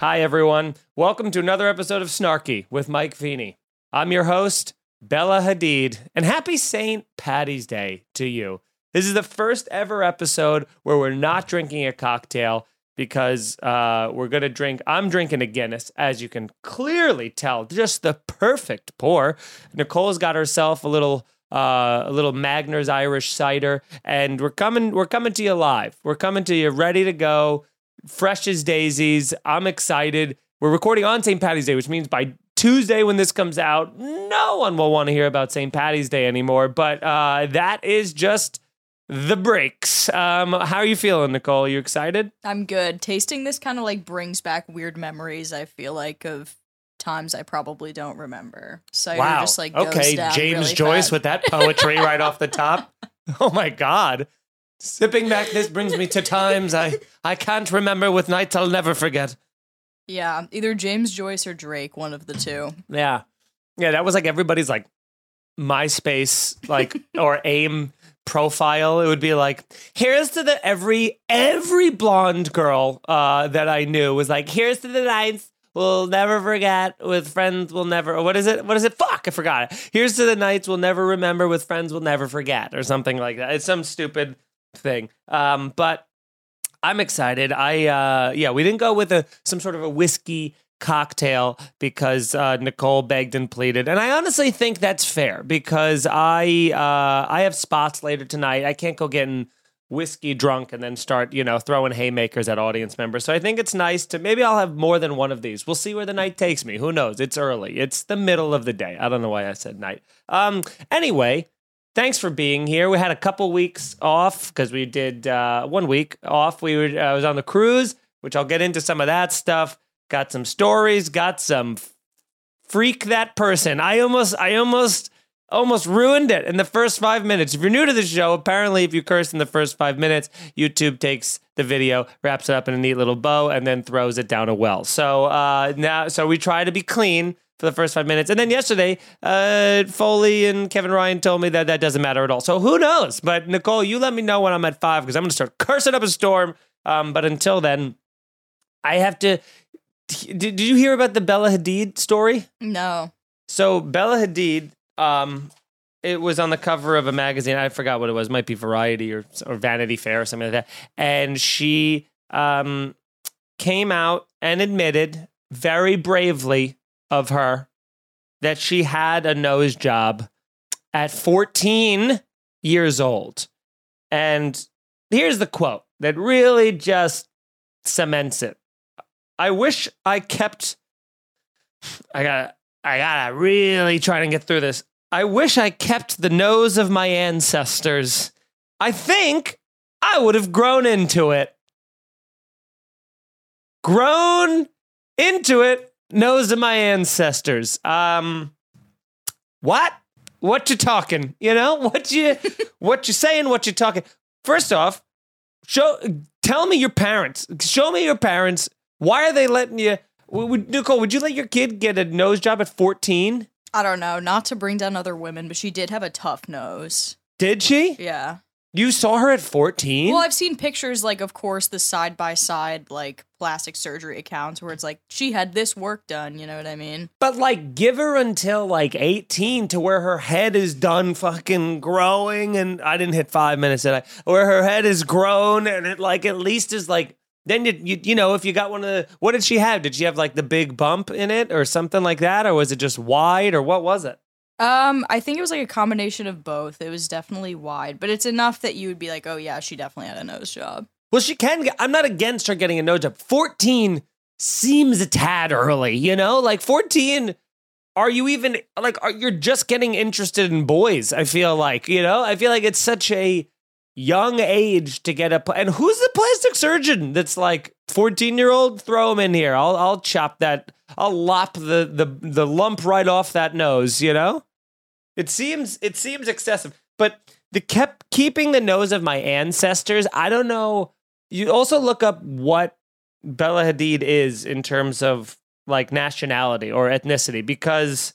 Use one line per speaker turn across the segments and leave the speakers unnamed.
Hi, everyone. Welcome to another episode of Snarky with Mike Feeney. I'm your host, Bella Hadid, and happy St. Patty's Day to you. This is the first ever episode where we're not drinking a cocktail because uh, we're going to drink. I'm drinking a Guinness, as you can clearly tell, just the perfect pour. Nicole's got herself a little. Uh, a little Magners Irish cider, and we're coming. We're coming to you live. We're coming to you ready to go, fresh as daisies. I'm excited. We're recording on St. Patty's Day, which means by Tuesday when this comes out, no one will want to hear about St. Patty's Day anymore. But uh, that is just the breaks. Um, how are you feeling, Nicole? Are you excited?
I'm good. Tasting this kind of like brings back weird memories. I feel like of times I probably don't remember. So
wow.
just like
okay, James
really
Joyce
fast.
with that poetry right off the top. Oh my God. Sipping back this brings me to times I, I can't remember with nights I'll never forget.
Yeah, either James Joyce or Drake, one of the two.
Yeah. Yeah, that was like everybody's like MySpace like or AIM profile. It would be like, here's to the every every blonde girl uh that I knew was like, here's to the nights we'll never forget with friends we'll never what is it? What is it? Fuck, I forgot it. Here's to the nights we'll never remember with friends we'll never forget, or something like that. It's some stupid thing. Um, but I'm excited. I uh yeah, we didn't go with a some sort of a whiskey cocktail because uh, Nicole begged and pleaded, and I honestly think that's fair because I uh, I have spots later tonight. I can't go getting whiskey drunk and then start you know throwing haymakers at audience members. So I think it's nice to maybe I'll have more than one of these. We'll see where the night takes me. Who knows? It's early. It's the middle of the day. I don't know why I said night. Um. Anyway. Thanks for being here. We had a couple weeks off because we did uh, one week off. We were I was on the cruise, which I'll get into some of that stuff. Got some stories. Got some freak that person. I almost I almost almost ruined it in the first five minutes. If you're new to the show, apparently if you curse in the first five minutes, YouTube takes the video, wraps it up in a neat little bow, and then throws it down a well. So uh, now, so we try to be clean for the first five minutes. And then yesterday, uh, Foley and Kevin Ryan told me that that doesn't matter at all. So who knows? But Nicole, you let me know when I'm at five because I'm going to start cursing up a storm. Um, but until then, I have to. Did, did you hear about the Bella Hadid story?
No.
So Bella Hadid, um, it was on the cover of a magazine. I forgot what it was. Might be Variety or or Vanity Fair or something like that. And she um, came out and admitted very bravely of her that she had a nose job at 14 years old. And here's the quote that really just cements it. I wish I kept I got I gotta really try and get through this. I wish I kept the nose of my ancestors. I think I would have grown into it. Grown into it, nose of my ancestors. Um, what? What you talking? You know what you what you saying? What you talking? First off, show tell me your parents. Show me your parents. Why are they letting you? Would, Nicole, would you let your kid get a nose job at 14?
I don't know. Not to bring down other women, but she did have a tough nose.
Did she?
Yeah.
You saw her at 14?
Well, I've seen pictures, like, of course, the side by side, like, plastic surgery accounts where it's like, she had this work done. You know what I mean?
But like, give her until like 18 to where her head is done fucking growing. And I didn't hit five minutes, did I? Where her head is grown and it like at least is like, then you, you, you know, if you got one of the, what did she have? Did she have like the big bump in it or something like that? Or was it just wide or what was it?
Um, I think it was like a combination of both. It was definitely wide, but it's enough that you would be like, oh, yeah, she definitely had a nose job.
Well, she can get, I'm not against her getting a nose job. 14 seems a tad early, you know? Like 14, are you even, like, are, you're just getting interested in boys, I feel like, you know? I feel like it's such a young age to get a, and who's the plastic surgeon that's like 14 year old? Throw him in here. I'll, I'll chop that, I'll lop the, the, the lump right off that nose, you know? It seems, it seems excessive, but the kept keeping the nose of my ancestors, I don't know. You also look up what Bella Hadid is in terms of like nationality or ethnicity because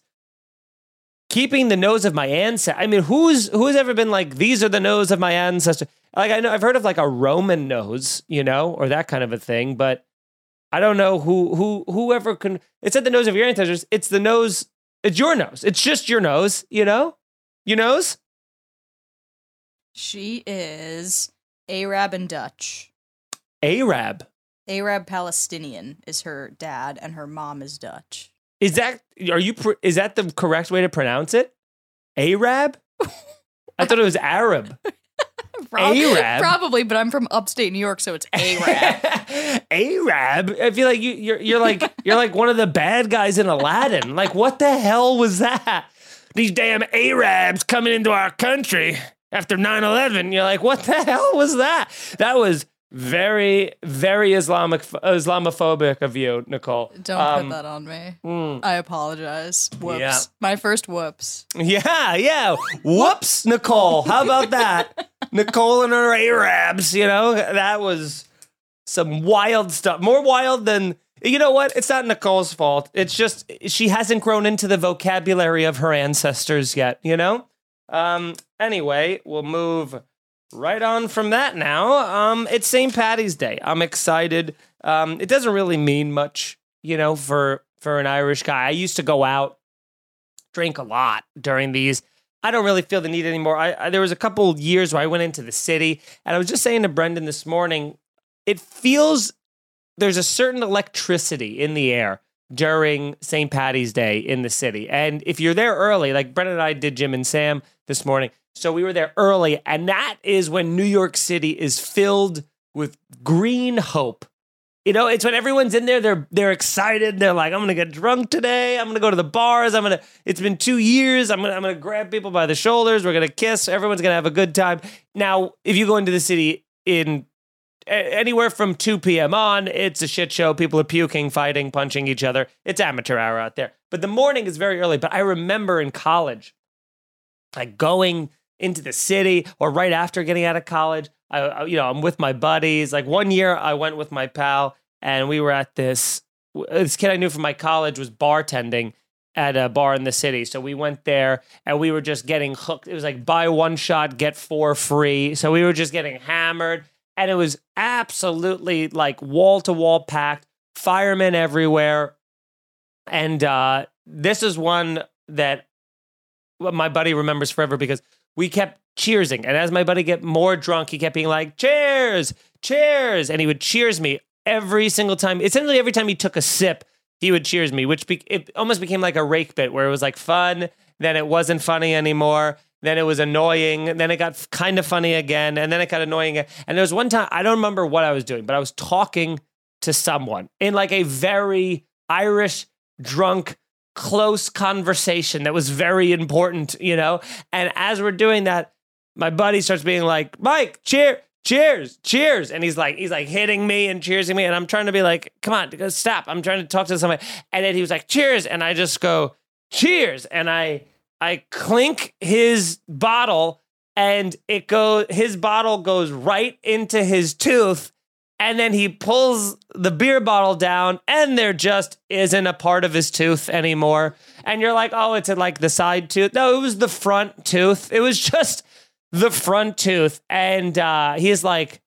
keeping the nose of my ancestor. I mean, who's who's ever been like these are the nose of my ancestor? Like I know I've heard of like a Roman nose, you know, or that kind of a thing, but I don't know who who whoever can. It's at the nose of your ancestors. It's the nose. It's your nose. It's just your nose. You know, your nose.
She is Arab and Dutch.
Arab.
Arab Palestinian is her dad, and her mom is Dutch.
Is that are you? Is that the correct way to pronounce it? Arab. I thought it was Arab.
Prob-
Arab?
Probably, but I'm from upstate New York, so it's Arab.
Arab. I feel like you, you're you're like you're like one of the bad guys in Aladdin. Like what the hell was that? These damn Arabs coming into our country after 9/11. You're like, what the hell was that? That was very very Islamic Islamophobic of you, Nicole.
Don't
Um,
put that on me.
mm.
I apologize. Whoops.
Yeah.
My first whoops.
Yeah, yeah. Whoops, Nicole. How about that? Nicole and her Arabs, you know, that was some wild stuff. More wild than, you know what? It's not Nicole's fault. It's just she hasn't grown into the vocabulary of her ancestors yet, you know? Um, anyway, we'll move right on from that now. Um, it's St. Patty's Day. I'm excited. Um, it doesn't really mean much, you know, for for an Irish guy. I used to go out drink a lot during these. I don't really feel the need anymore. I, I there was a couple years where I went into the city, and I was just saying to Brendan this morning, it feels there's a certain electricity in the air during St. Patty's Day in the city. And if you're there early, like Brendan and I did Jim and Sam this morning, so we were there early, and that is when New York City is filled with green hope. You know, it's when everyone's in there, they're they're excited. They're like, I'm gonna get drunk today. I'm gonna go to the bars. I'm gonna it's been two years. I'm gonna I'm gonna grab people by the shoulders. We're gonna kiss. Everyone's gonna have a good time. Now, if you go into the city in anywhere from 2 p.m. on, it's a shit show. People are puking, fighting, punching each other. It's amateur hour out there. But the morning is very early. But I remember in college, like going into the city or right after getting out of college. I, I- you know, I'm with my buddies. Like one year, I went with my pal, and we were at this. This kid I knew from my college was bartending at a bar in the city. So we went there, and we were just getting hooked. It was like buy one shot, get four free. So we were just getting hammered, and it was absolutely like wall to wall packed. Firemen everywhere, and uh, this is one that my buddy remembers forever because we kept cheersing. And as my buddy get more drunk, he kept being like, cheers, cheers. And he would cheers me every single time. Essentially, every time he took a sip, he would cheers me, which be- it almost became like a rake bit where it was like fun, then it wasn't funny anymore. Then it was annoying. Then it got kind of funny again. And then it got annoying. And there was one time, I don't remember what I was doing, but I was talking to someone in like a very Irish, drunk, close conversation that was very important, you know? And as we're doing that, my buddy starts being like, Mike, cheer, cheers, cheers. And he's like, he's like hitting me and cheersing me. And I'm trying to be like, come on, stop. I'm trying to talk to somebody. And then he was like, cheers. And I just go, cheers. And I I clink his bottle and it goes, his bottle goes right into his tooth. And then he pulls the beer bottle down, and there just isn't a part of his tooth anymore. And you're like, oh, it's like the side tooth. No, it was the front tooth. It was just the front tooth. And uh, he's like,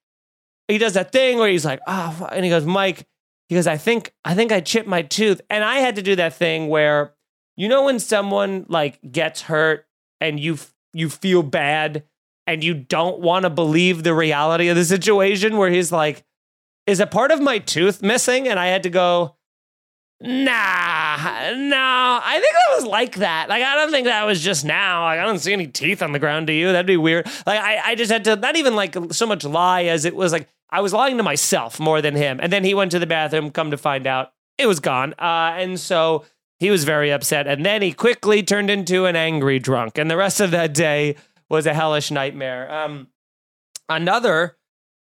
he does that thing where he's like, oh, and he goes, Mike, he goes, I think, I think I chipped my tooth. And I had to do that thing where, you know, when someone like gets hurt and you you feel bad and you don't want to believe the reality of the situation, where he's like, is a part of my tooth missing? And I had to go, nah, no. I think that was like that. Like, I don't think that was just now. Like, I don't see any teeth on the ground. Do you? That'd be weird. Like, I, I just had to not even like so much lie as it was like I was lying to myself more than him. And then he went to the bathroom. Come to find out, it was gone. Uh, and so he was very upset. And then he quickly turned into an angry drunk. And the rest of that day was a hellish nightmare. Um, another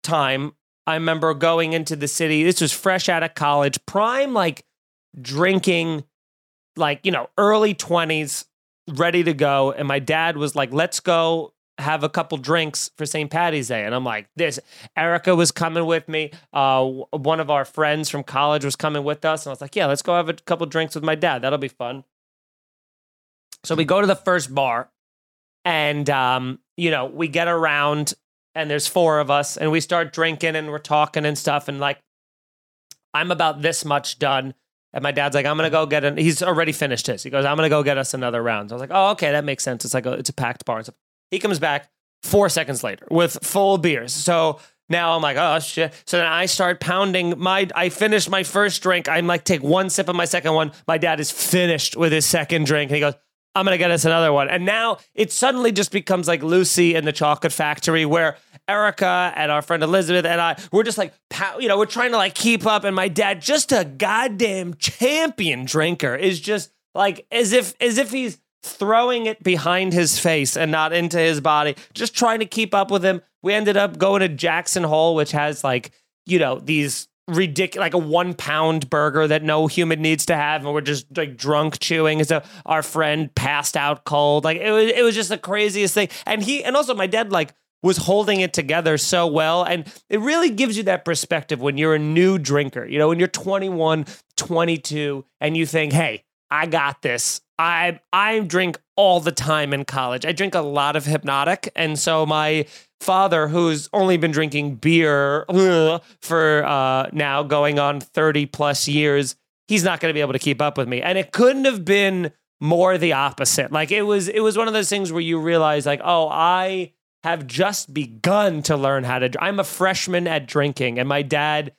time I remember going into the city. This was fresh out of college, prime like drinking, like, you know, early 20s, ready to go. And my dad was like, let's go have a couple drinks for St. Patty's Day. And I'm like, this. Erica was coming with me. Uh, one of our friends from college was coming with us. And I was like, yeah, let's go have a couple drinks with my dad. That'll be fun. So we go to the first bar and, um, you know, we get around and there's four of us and we start drinking and we're talking and stuff. And like, I'm about this much done. And my dad's like, I'm gonna go get an. He's already finished his. He goes, I'm gonna go get us another round. So I was like, oh, okay, that makes sense. It's like a, it's a packed bar. stuff. He comes back four seconds later with full beers. So now I'm like, oh shit. So then I start pounding my. I finished my first drink. I'm like, take one sip of my second one. My dad is finished with his second drink, and he goes, I'm gonna get us another one. And now it suddenly just becomes like Lucy and the Chocolate Factory, where Erica and our friend Elizabeth and I, we're just like, you know, we're trying to like keep up. And my dad, just a goddamn champion drinker, is just like as if as if he's throwing it behind his face and not into his body, just trying to keep up with him. We ended up going to Jackson Hole, which has like, you know, these ridiculous like a one pound burger that no human needs to have and we're just like drunk chewing so our friend passed out cold. Like it was it was just the craziest thing. And he and also my dad like was holding it together so well and it really gives you that perspective when you're a new drinker you know when you're 21 22 and you think hey i got this i i drink all the time in college. I drink a lot of Hpnotiq. And so my father who's only been drinking beer for uh, now going on 30 plus years he's not going to be able to keep up with me. And it couldn't have been more the opposite. Like it was it was one of those things where you realize like oh i have just begun to learn how to i'm a freshman at drinking and my dad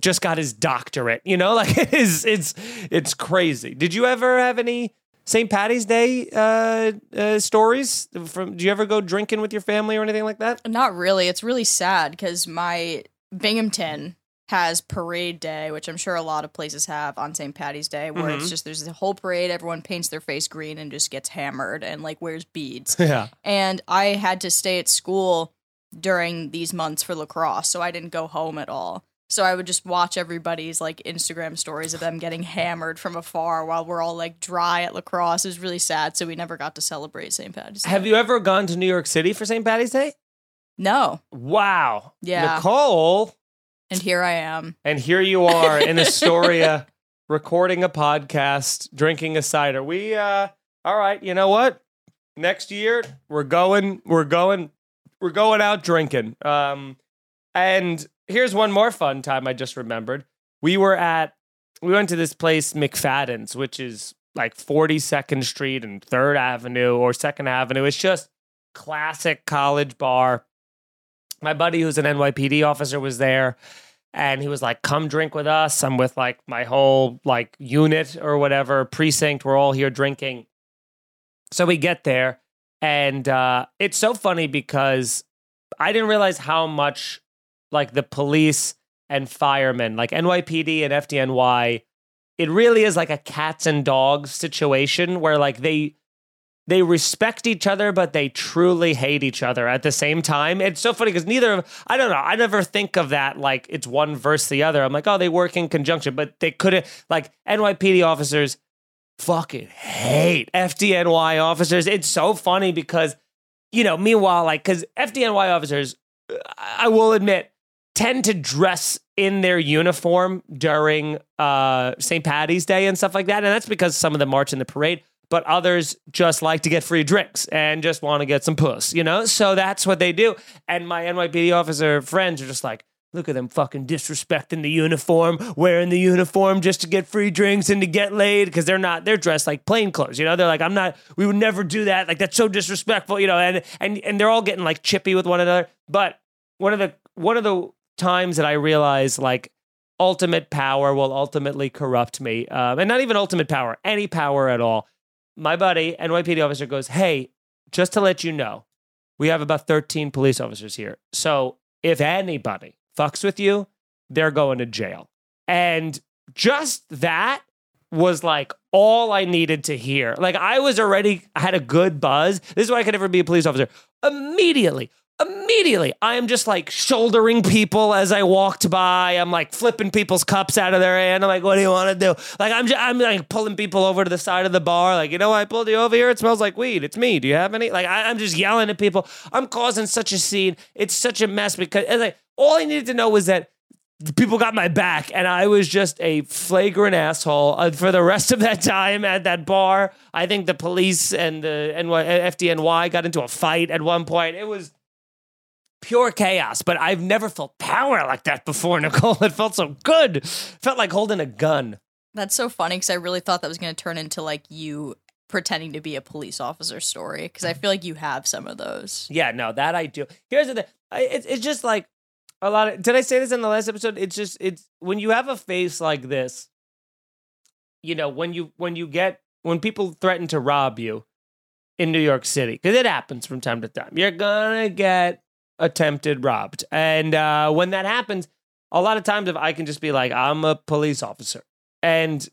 just got his doctorate you know? Like it's it's it's crazy. Did you ever have any St. Patty's Day uh, uh, stories from? Do you ever go drinking with your family or anything like that?
Not really. It's really sad because my Binghamton has parade day, which I'm sure a lot of places have on St. Patty's Day, where
Mhm.
it's just there's a whole parade, everyone paints their face green and just gets hammered and like wears beads.
Yeah.
and I had to stay at school during these months for lacrosse, so I didn't go home at all. So I would just watch everybody's like Instagram stories of them getting hammered from afar while we're all like dry at lacrosse. It was really sad, so we never got to celebrate St. Patty's Day.
Have you ever gone to New York City for St. Patty's Day?
No.
Wow.
Yeah.
Nicole.
And here I am.
And here you are in Astoria recording a podcast, drinking a cider. We uh all right, you know what? Next year we're going we're going we're going out drinking. Um and here's one more fun time I just remembered. We were at we went to this place McFadden's, which is like 42nd Street and 3rd Avenue or 2nd Avenue. It's just classic college bar. My buddy who's an NYPD officer was there and he was like, "Come drink with us." I'm with like my whole like unit or whatever precinct. We're all here drinking. So we get there, and uh, it's so funny because I didn't realize how much like the police and firemen, like NYPD and FDNY, it really is like a cats and dogs situation where like they they respect each other, but they truly hate each other at the same time. It's so funny because neither of I don't know. I never think of that like it's one versus the other. I'm like, oh, they work in conjunction, but they couldn't like NYPD officers fucking hate FDNY officers. It's so funny because you know, meanwhile, like because FDNY officers, I will admit, tend to dress in their uniform during uh, St. Patty's Day and stuff like that, and that's because some of them march in the parade but others just like to get free drinks and just want to get some puss, you know? So that's what they do. And my NYPD officer friends are just like, look at them fucking disrespecting the uniform, wearing the uniform just to get free drinks and to get laid because they're not, they're dressed like plain clothes, you know? They're like, I'm not, we would never do that. Like, that's so disrespectful, you know? And, and, and they're all getting like chippy with one another. But one of the, one of the times that I realized like, ultimate power will ultimately corrupt me. Um, and not even ultimate power, any power at all my buddy, NYPD officer, goes, Hey, just to let you know, we have about 13 police officers here. So if anybody fucks with you, they're going to jail. And just that was like all I needed to hear. Like I was already I had a good buzz. This is why I could never be a police officer. Immediately, immediately, I am just like shouldering people as I walked by. I'm like flipping people's cups out of their hand. I'm like, what do you want to do? Like I'm just, I'm like pulling people over to the side of the bar. Like, you know, I pulled you over here. It smells like weed. It's me. Do you have any? Like I, I'm just yelling at people. I'm causing such a scene. It's such a mess because like all I needed to know was that people got my back and i was just a flagrant asshole uh, for the rest of that time at that bar i think the police and the NY, fdny got into a fight at one point it was pure chaos. But I've never felt power like that before, Nicole. It felt so good. Felt like holding a gun.
That's so funny because I really thought that was going to turn into like you pretending to be a police officer story because I feel like you have some of those.
Yeah, no, that I do. Here's the thing. I, it's it's just like a lot of. Did I say this in the last episode? It's just it's when you have a face like this. You know when you when you get when people threaten to rob you in New York City because it happens from time to time. You're gonna get attempted robbed, and uh, when that happens, a lot of times if I can just be like, I'm a police officer, and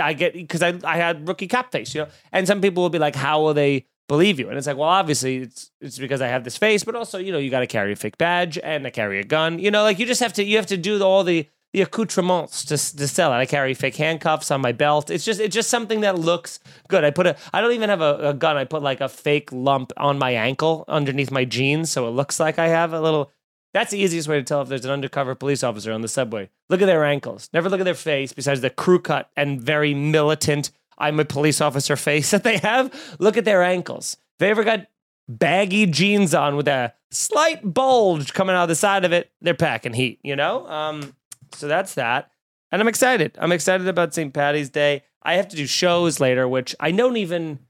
I get because I I had rookie cop face, you know, and some people will be like, how will they? believe you. And it's like, well, obviously it's it's because I have this face, but also, you know, you got to carry a fake badge and I carry a gun. You know, like you just have to you have to do all the the accoutrements to to sell it. I carry fake handcuffs on my belt. It's just it's just something that looks good. I put a I don't even have a, a gun. I put like a fake lump on my ankle underneath my jeans, so it looks like I have a little. That's the easiest way to tell if there's an undercover police officer on the subway. Look at their ankles. Never look at their face, besides the crew cut and very militant I'm a police officer face that they have. Look at their ankles. They ever got baggy jeans on with a slight bulge coming out of the side of it, they're packing heat, you know? Um, so that's that. And I'm excited. I'm excited about St. Patty's Day. I have to do shows later, which I don't even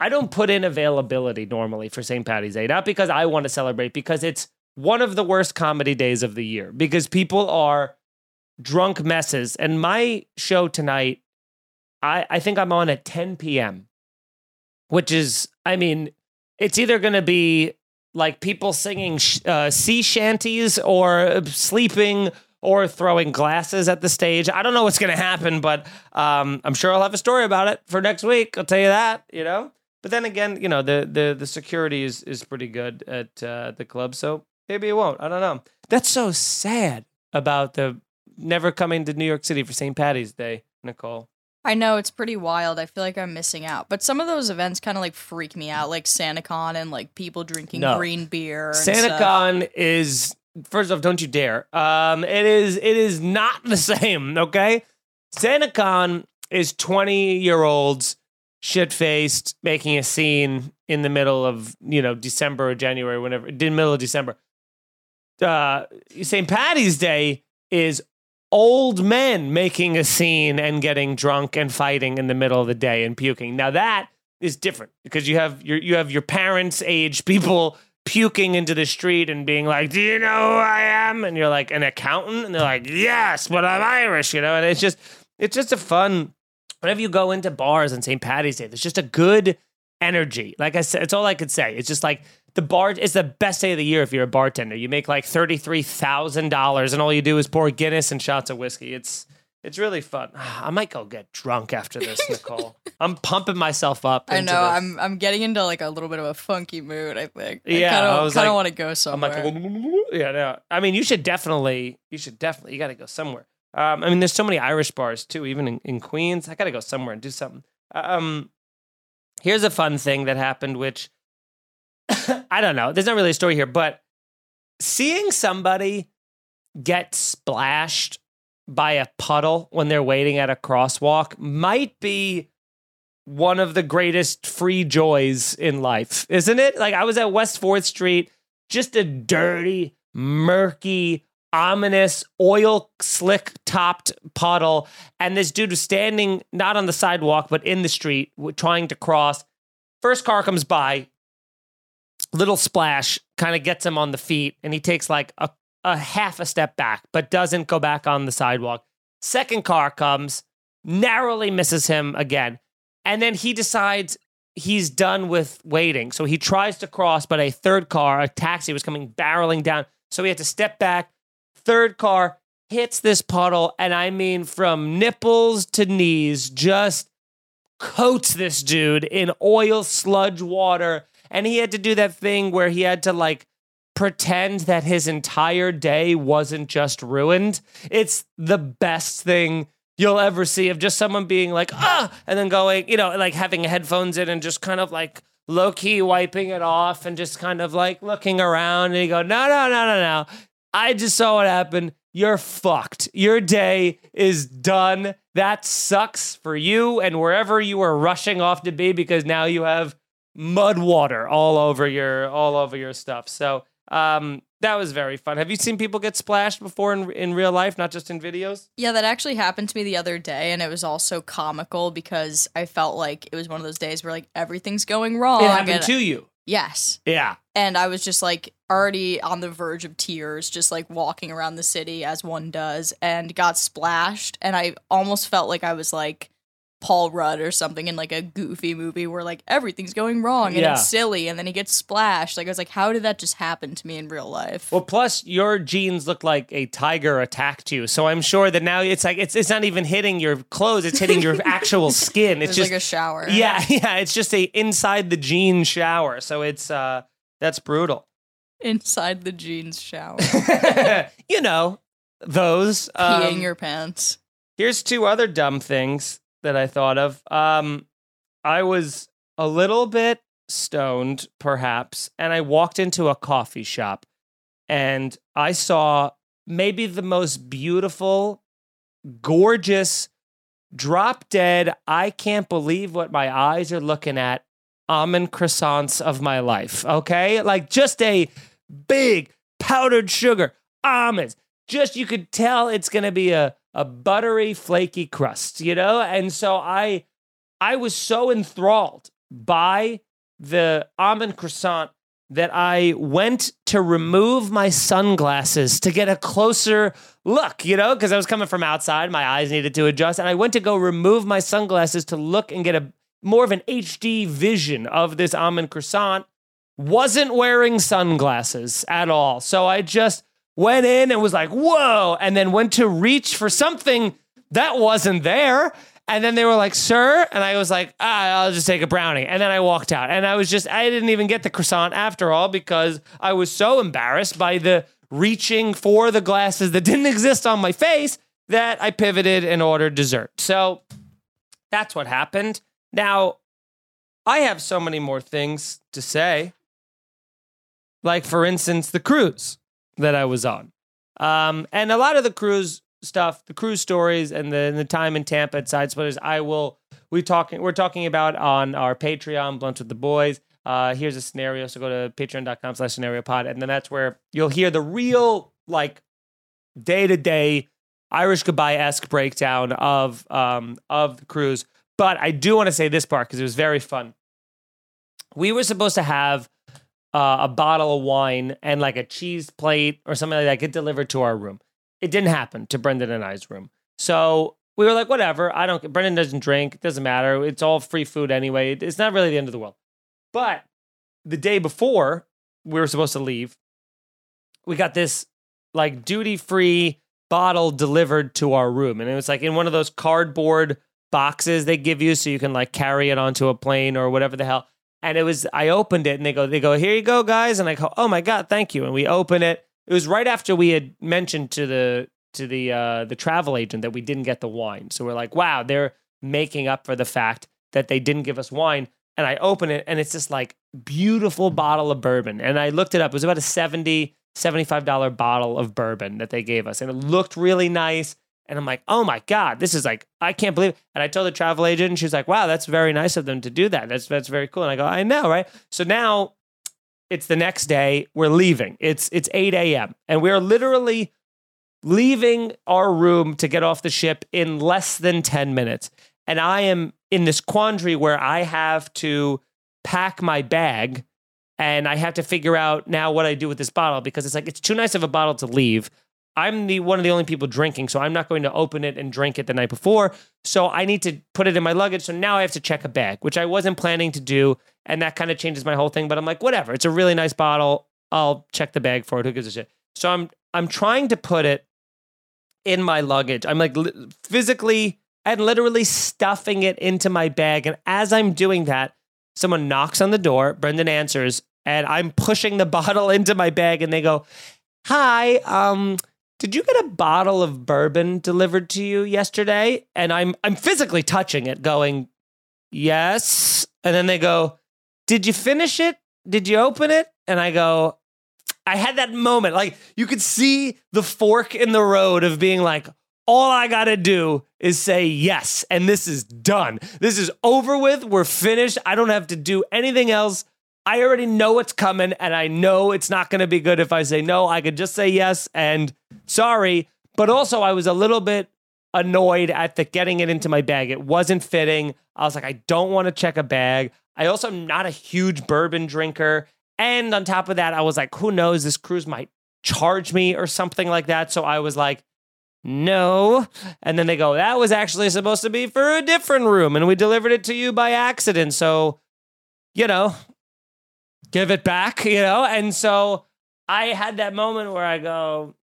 I don't put in availability normally for St. Patty's Day. Not because I want to celebrate, because it's one of the worst comedy days of the year. Because people are drunk messes. And my show tonight I, I think I'm on at 10 p.m., which is, I mean, it's either going to be like people singing uh, sea shanties or sleeping or throwing glasses at the stage. I don't know what's going to happen, but um, I'm sure I'll have a story about it for next week. I'll tell you that, you know. But then again, you know, the the the security is is pretty good at uh, the club, so maybe it won't. I don't know. That's so sad about the never coming to New York City for St. Patty's Day, Nicole.
I know it's pretty wild. I feel like I'm missing out. But some of those events kind of like freak me out, like SantaCon and like people drinking
No.
green beer.
SantaCon is first off, don't you dare. Um, it is it is not the same. Okay, SantaCon is twenty year olds shit faced making a scene in the middle of you know December or January, whenever in middle of December. Uh, St. Patty's Day is old men making a scene and getting drunk and fighting in the middle of the day and puking. Now that is different because you have your you have your parents' age people puking into the street and being like, "Do you know who I am?" And you're like, "An accountant?" And they're like, "Yes, but I'm Irish," you know. And it's just it's just a fun. Whenever you go into bars on St. Patty's Day, there's just a good energy. Like I said, it's all I could say. It's just like the bar is the best day of the year if you're a bartender. You make like thirty three thousand dollars, and all you do is pour Guinness and shots of whiskey. It's it's really fun. I might go get drunk after this, Nicole. I'm pumping myself up.
I know. I'm I'm getting into like a little bit of a funky mood. I think.
Yeah,
I
I
kinda,
was
kind of
like-
want to go
I'm
somewhere.
like, yeah, no. I mean, you should definitely, you should definitely, you got to go somewhere. Um, I mean, there's so many Irish bars too, even in, in Queens. I got to go somewhere and do something. Um, here's a fun thing that happened, which I don't know. There's not really a story here, but seeing somebody get splashed by a puddle when they're waiting at a crosswalk might be one of the greatest free joys in life, isn't it? Like I was at West 4th Street, just a dirty, murky, ominous, oil slick topped puddle. And this dude was standing not on the sidewalk, but in the street, trying to cross. First car comes by, little splash, kind of gets him on the feet, and he takes like a, a half a step back, but doesn't go back on the sidewalk. Second car comes, narrowly misses him again. And then he decides he's done with waiting. So he tries to cross, but a third car, a taxi, was coming barreling down. So he had to step back. Third car hits this puddle, and I mean from nipples to knees, just coats this dude in oil sludge water. And he had to do that thing where he had to like pretend that his entire day wasn't just ruined. It's the best thing you'll ever see of just someone being like, ah, and then going, you know, like having headphones in and just kind of like low key wiping it off and just kind of like looking around. And you go, no, no, no, no, no. I just saw what happened. You're fucked. Your day is done. That sucks for you and wherever you were rushing off to be because now you have mud water all over your all over your stuff. So Um, that was very fun. Have you seen people get splashed before in in real life, not just in videos?
Yeah, that actually happened to me the other day, and it was also comical because I felt like it was one of those days where like everything's going wrong.
It happened
and-
to you.
yes,
Yeah.
and I was just like already on the verge of tears, just like walking around the city as one does, and got splashed, and I almost felt like I was like Paul Rudd or something in like a goofy movie where like everything's going wrong and
Yeah.
it's silly, and then he gets splashed. Like I was like, how did that just happen to me in real life?
Well, plus your jeans look like a tiger attacked you, so I'm sure that now it's like it's it's not even hitting your clothes; it's hitting your actual skin.
it
It's just
like a shower.
yeah, yeah. It's just a inside the jean shower, so it's uh that's brutal.
inside the jeans shower,
you know those. Um,
peeing your pants.
Here's two other dumb things that I thought of. Um, I was a little bit stoned, perhaps, and I walked into a coffee shop and I saw maybe the most beautiful, gorgeous, drop dead, I can't believe what my eyes are looking at almond croissants of my life. Okay. Like just a big powdered sugar almonds. Just you could tell it's going to be a, a buttery, flaky crust, you know? And so I I was so enthralled by the almond croissant that I went to remove my sunglasses to get a closer look, you know, because I was coming from outside, my eyes needed to adjust, and I went to go remove my sunglasses to look and get a more of an HD vision of this almond croissant. Wasn't wearing sunglasses at all. So I just went in and was like, whoa, and then went to reach for something that wasn't there. And then they were like, sir. And I was like, ah, I'll just take a brownie. And then I walked out. And I was just, I didn't even get the croissant after all because I was so embarrassed by the reaching for the glasses that didn't exist on my face that I pivoted and ordered dessert. So that's what happened. Now, I have so many more things to say. Like, for instance, the cruise that I was on. Um, and a lot of the cruise stuff, the cruise stories, and the, the time in Tampa at Side Splitters, I will we talking we're talking about on our Patreon, Blunt with the Boys. Uh, here's a scenario. So go to patreon.com slash scenario pod, and then that's where you'll hear the real like day to day Irish goodbye esque breakdown of um of the cruise. But I do want to say this part because it was very fun. We were supposed to have uh, a bottle of wine and like a cheese plate or something like that get delivered to our room. It didn't happen to Brendan and I's room. So we were like, whatever. I don't. Brendan doesn't drink. It doesn't matter. It's all free food anyway. It's not really the end of the world. But the day before we were supposed to leave, we got this like duty free bottle delivered to our room, and it was like in one of those cardboard boxes they give you so you can like carry it onto a plane or whatever the hell. And it was I opened it and they go they go here you go guys and I go oh my god thank you and we open it. It was right after we had mentioned to the to the uh, the travel agent that we didn't get the wine. So we're like wow they're making up for the fact that they didn't give us wine. And I open it and it's this like beautiful bottle of bourbon. And I looked it up. It was about a 70 $75 bottle of bourbon that they gave us. And it looked really nice. And I'm like, oh my God, this is like, I can't believe it. And I told the travel agent, and she's like, wow, that's very nice of them to do that. That's that's very cool. And I go, I know, right? So now it's the next day. We're leaving. It's it's 8 a.m. And we're literally leaving our room to get off the ship in less than 10 minutes. And I am in this quandary where I have to pack my bag and I have to figure out now what I do with this bottle because it's like it's too nice of a bottle to leave. I'm the one of the only people drinking, so I'm not going to open it and drink it the night before. So I need to put it in my luggage. So now I have to check a bag, which I wasn't planning to do, and that kind of changes my whole thing. But I'm like, whatever. It's a really nice bottle. I'll check the bag for it. Who gives a shit? So I'm I'm trying to put it in my luggage. I'm like li- physically and literally stuffing it into my bag. And as I'm doing that, someone knocks on the door. Brendan answers, and I'm pushing the bottle into my bag. And they go, "Hi, um, did you get a bottle of bourbon delivered to you yesterday?" And I'm I'm physically touching it, going, "Yes." And then they go, "Did you finish it? Did you open it?" And I go, I had that moment. Like you could see the fork in the road of being like, all I got to do is say yes. And this is done. This is over with. We're finished. I don't have to do anything else I already know what's coming and I know it's not going to be good if I say no. I could just say yes and sorry. But also, I was a little bit annoyed at the getting it into my bag. It wasn't fitting. I was like, I don't want to check a bag. I also am not a huge bourbon drinker. And on top of that, I was like, who knows? This cruise might charge me or something like that. So I was like, no. And then they go, that was actually supposed to be for a different room. And we delivered it to you by accident. So, you know, give it back, you know? And so I had that moment where I go,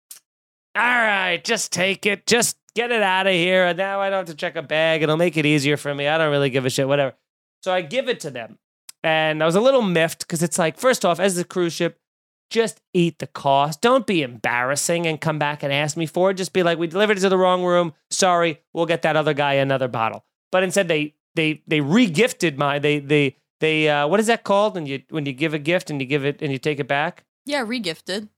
all right, just take it, just get it out of here. And now I don't have to check a bag. It'll make it easier for me. I don't really give a shit, whatever. So I give it to them. And I was a little miffed because it's like, first off, as a cruise ship, just eat the cost. Don't be embarrassing and come back and ask me for it. Just be like, we delivered it to the wrong room. Sorry, we'll get that other guy another bottle. But instead, they they they regifted my they they they uh, what is that called when you when you give a gift and you give it and you take it back?
Yeah, regifted.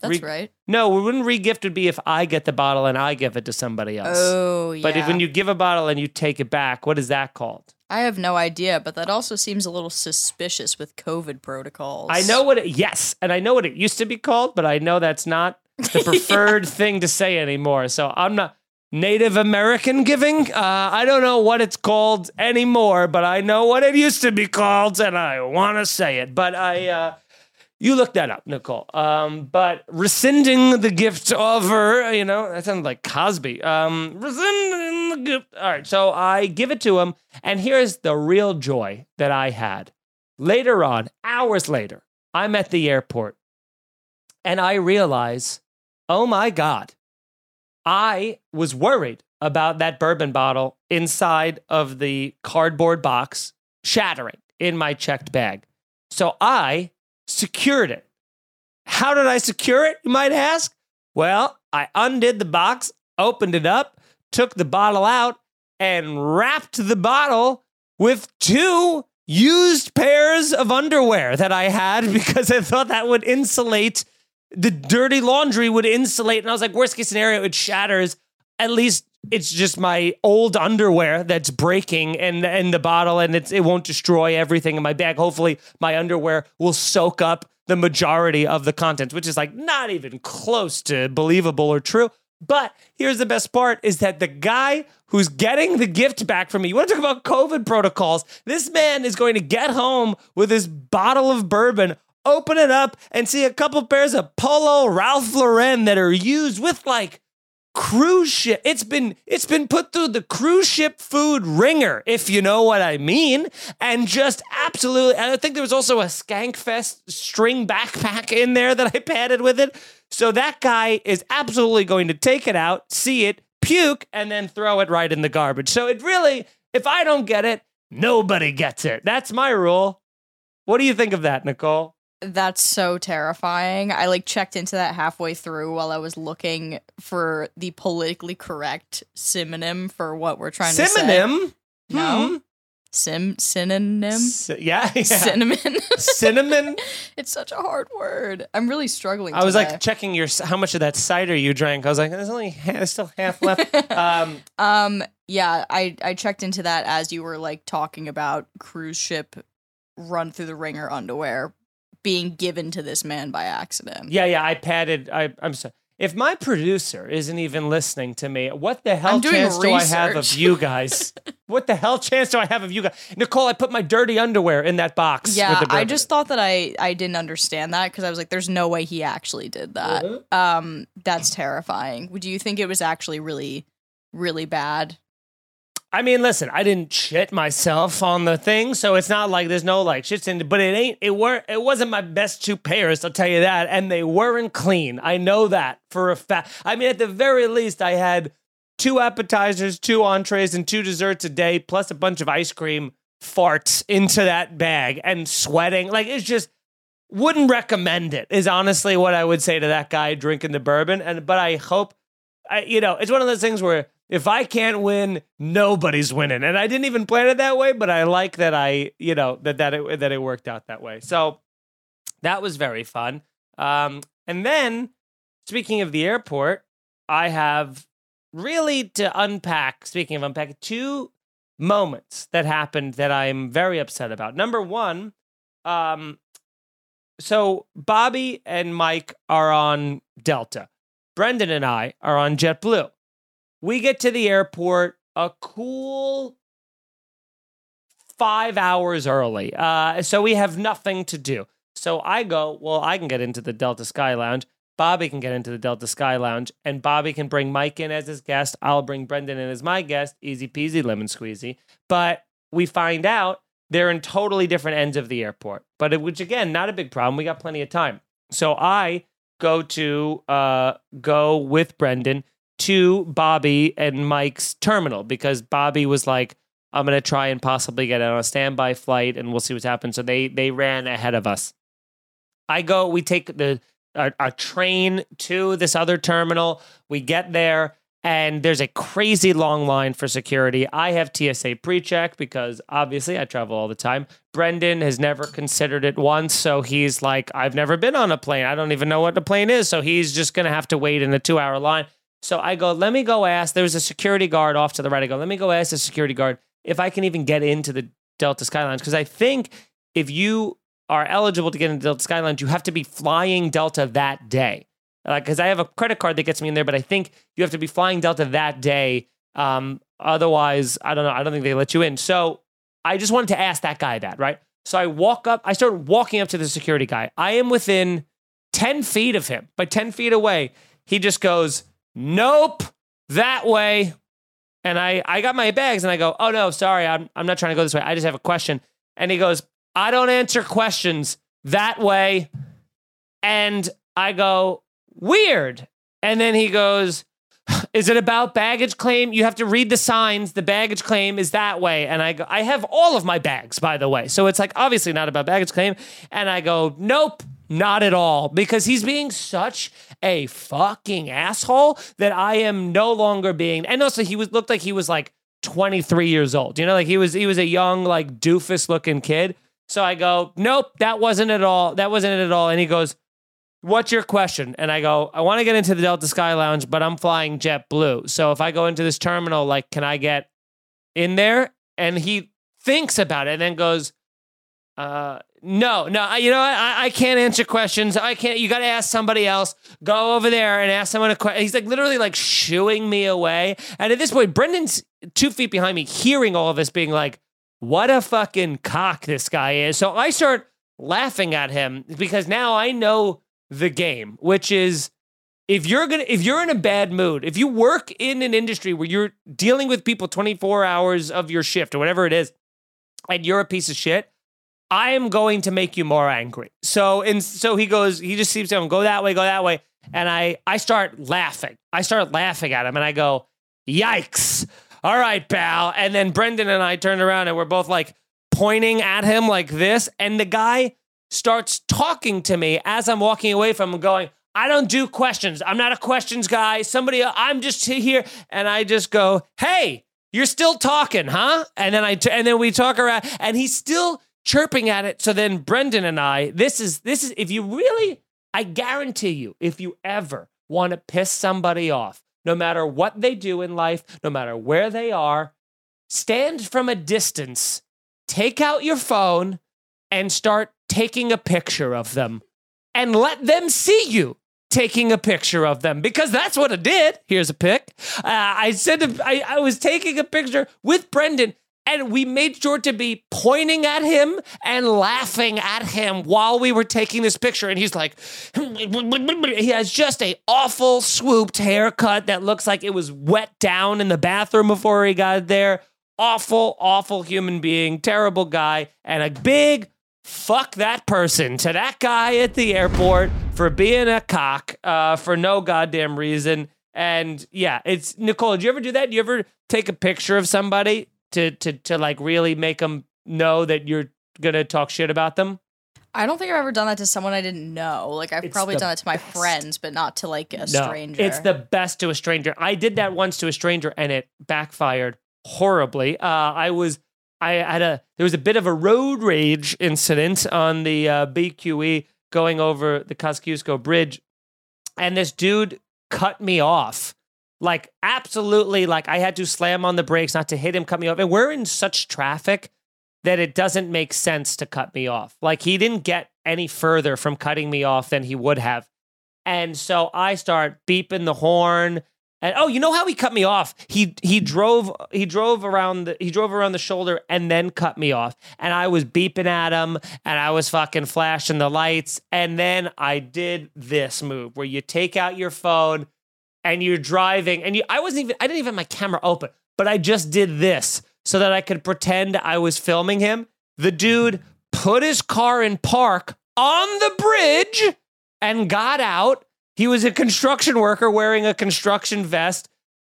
That's
Re-
right.
No, we wouldn't regift would be if I get the bottle and I give it to somebody else.
Oh, yeah.
But if, when you give a bottle and you take it back, what is that called?
I have no idea, but that also seems a little suspicious with COVID protocols.
I know what it yes, and I know what it used to be called, but I know that's not the preferred thing to say anymore. So I'm not Native American giving. Uh, I don't know what it's called anymore, but I know what it used to be called, and I want to say it. But I, uh, you look that up, Nicole. Um, but rescinding the gift offer, you know, that sounds like Cosby. Um, rescinding the gift. All right, so I give it to him, and here's the real joy that I had. Later on, hours later, I'm at the airport, and I realize, oh my God, I was worried about that bourbon bottle inside of the cardboard box shattering in my checked bag. So I secured it. How did I secure it, you might ask? Well, I undid the box, opened it up, took the bottle out, and wrapped the bottle with two used pairs of underwear that I had because I thought that would insulate the dirty laundry would insulate. And I was like, worst case scenario, it shatters. At least it's just my old underwear that's breaking and in the bottle and it's it won't destroy everything in my bag. Hopefully my underwear will soak up the majority of the contents, which is like not even close to believable or true. But here's the best part is that the guy who's getting the gift back from me, you want to talk about COVID protocols? This man is going to get home with his bottle of bourbon, open it up, and see a couple pairs of Polo Ralph Lauren that are used with like cruise ship. It's been it's been put through the cruise ship food ringer, if you know what I mean. And just absolutely, and I think there was also a Skankfest string backpack in there that I padded with it. So that guy is absolutely going to take it out, see it, puke, and then throw it right in the garbage. So it really, if I don't get it, nobody gets it. That's my rule. What do you think of that, Nicole?
That's so terrifying. I like checked into that halfway through while I was looking for the politically correct synonym for what we're trying to say.
Synonym?
No.
Hmm.
Sim synonym.
Yeah, yeah.
Cinnamon.
Cinnamon.
it's such a hard word. I'm really struggling.
I was
today.
like checking your how much of that cider you drank. I was like, there's only there's still half left. um,
Um, yeah, I I checked into that as you were like talking about cruise ship run through the ringer underwear being given to this man by accident.
yeah, yeah. I padded. I, I'm sorry. If my producer isn't even listening to me, what the hell
I'm doing
chance do I have of you guys? what the hell chance do I have of you guys? Nicole, I put my dirty underwear in that box. with
Yeah,
the
I just thought that I I didn't understand that because I was like, "There's no way he actually did that."
Mhm.
Um, that's terrifying. Do you think it was actually really, really bad?
I mean, listen, I didn't shit myself on the thing, so it's not like there's no like shits in. But it ain't. It were. It wasn't my best two pairs. I'll tell you that, and they weren't clean. I know that for a fact. I mean, at the very least, I had two appetizers, two entrees, and two desserts a day, plus a bunch of ice cream farts into that bag and sweating. Like it's just wouldn't recommend it. Is honestly what I would say to that guy drinking the bourbon. And but I hope, I you know, it's one of those things where if I can't win, nobody's winning. And I didn't even plan it that way, but I like that I, you know, that that it, that it worked out that way. So that was very fun. Um, and then speaking of the airport, I have really to unpack. Speaking of unpack, two moments that happened that I'm very upset about. Number one, um, so Bobby and Mike are on Delta. Brendan and I are on JetBlue. We get to the airport a cool five hours early. Uh, so we have nothing to do. So I go, well, I can get into the Delta Sky Lounge. Bobby can get into the Delta Sky Lounge, and Bobby can bring Mike in as his guest. I'll bring Brendan in as my guest. Easy peasy, lemon squeezy. But we find out they're in totally different ends of the airport. But it, which again, not a big problem. We got plenty of time. So I go to uh, go with Brendan to Bobby and Mike's terminal because Bobby was like, I'm gonna try and possibly get on a standby flight and we'll see what's happened. So they they ran ahead of us. I go, we take the a, a train to this other terminal. We get there and there's a crazy long line for security. I have TSA pre-check because obviously I travel all the time. Brendan has never considered it once, so he's like, I've never been on a plane. I don't even know what a plane is, so he's just gonna have to wait in the two-hour line. So I go, let me go ask. There's a security guard off to the right. I go, let me go ask the security guard if I can even get into the Delta Sky Lounge because I think if you are eligible to get into Delta Sky Lounge, you have to be flying Delta that day. Because I have a credit card that gets me in there, but I think you have to be flying Delta that day. Um, otherwise, I don't know. I don't think they let you in. So I just wanted to ask that guy that, right? So I walk up, I start walking up to the security guy. I am within 10 feet of him, but 10 feet away. He just goes, Nope, that way. And I, I got my bags and I go, Oh no, sorry, I'm, I'm not trying to go this way. I just have a question. And he goes, I don't answer questions that way. And I go, weird. And then he goes, is it about baggage claim? You have to read the signs. The baggage claim is that way. And I go, I have all of my bags, by the way. So it's like obviously not about baggage claim. And I go, nope, not at all. Because he's being such a fucking asshole that I am no longer being. And also he was looked like he was like 23 years old. You know, like he was he was a young, like doofus looking kid. So I go, nope, that wasn't at all. That wasn't it at all. And he goes, what's your question? And I go, I want to get into the Delta Sky Lounge, but I'm flying JetBlue. So if I go into this terminal, like, can I get in there? And he thinks about it and then goes, uh, no, no, you know what? I, I can't answer questions. I can't. You got to ask somebody else. Go over there and ask someone a question. He's like literally like shooing me away. And at this point, Brendan's two feet behind me, hearing all of this, being like, what a fucking cock this guy is. So I start laughing at him because now I know the game, which is if you're gonna if you're in a bad mood, if you work in an industry where you're dealing with people 24 hours of your shift or whatever it is, and you're a piece of shit, I am going to make you more angry. So and so he goes, he just seems to go that way, go that way. And I I start laughing. I start laughing at him and I go, yikes all right, pal. And then Brendan and I turned around and we're both like pointing at him like this. And the guy starts talking to me as I'm walking away from him, going, I don't do questions. I'm not a questions guy. Somebody, I'm just here. And I just go, hey, you're still talking, huh? And then I, and then we talk around and he's still chirping at it. So then Brendan and I, this is, this is, if you really, I guarantee you, if you ever want to piss somebody off, no matter what they do in life, no matter where they are, stand from a distance, take out your phone, and start taking a picture of them and let them see you taking a picture of them because that's what I did. Here's a pic. Uh, I said I, I was taking a picture with Brendan and we made sure to be pointing at him and laughing at him while we were taking this picture. And he's like, he has just a awful swooped haircut that looks like it was wet down in the bathroom before he got there. Awful, awful human being, terrible guy, and a big fuck that person to that guy at the airport for being a cock uh, for no goddamn reason. And yeah, it's Nicole. Do you ever do that? Do you ever take a picture of somebody to to to like really make them know that you're gonna talk shit about them?
I don't think I've ever done that to someone I didn't know. Like I've
It's
probably done it to my
best.
friends, but not to like a stranger.
It's the best to a stranger. I did that once to a stranger and it backfired horribly. Uh, I was I had a there was a bit of a road rage incident on the uh, BQE going over the Kosciuszko Bridge, and this dude cut me off. Like absolutely, like I had to slam on the brakes not to hit him, cut me off. And we're in such traffic that it doesn't make sense to cut me off. Like he didn't get any further from cutting me off than he would have. And so I start beeping the horn. And oh, you know how he cut me off? He he drove he drove around the he drove around the shoulder and then cut me off. And I was beeping at him and I was fucking flashing the lights. And then I did this move where you take out your phone and you're driving and you I wasn't even I didn't even have my camera open, but I just did this so that I could pretend I was filming him. The dude put his car in park on the bridge and got out. He was a construction worker wearing a construction vest,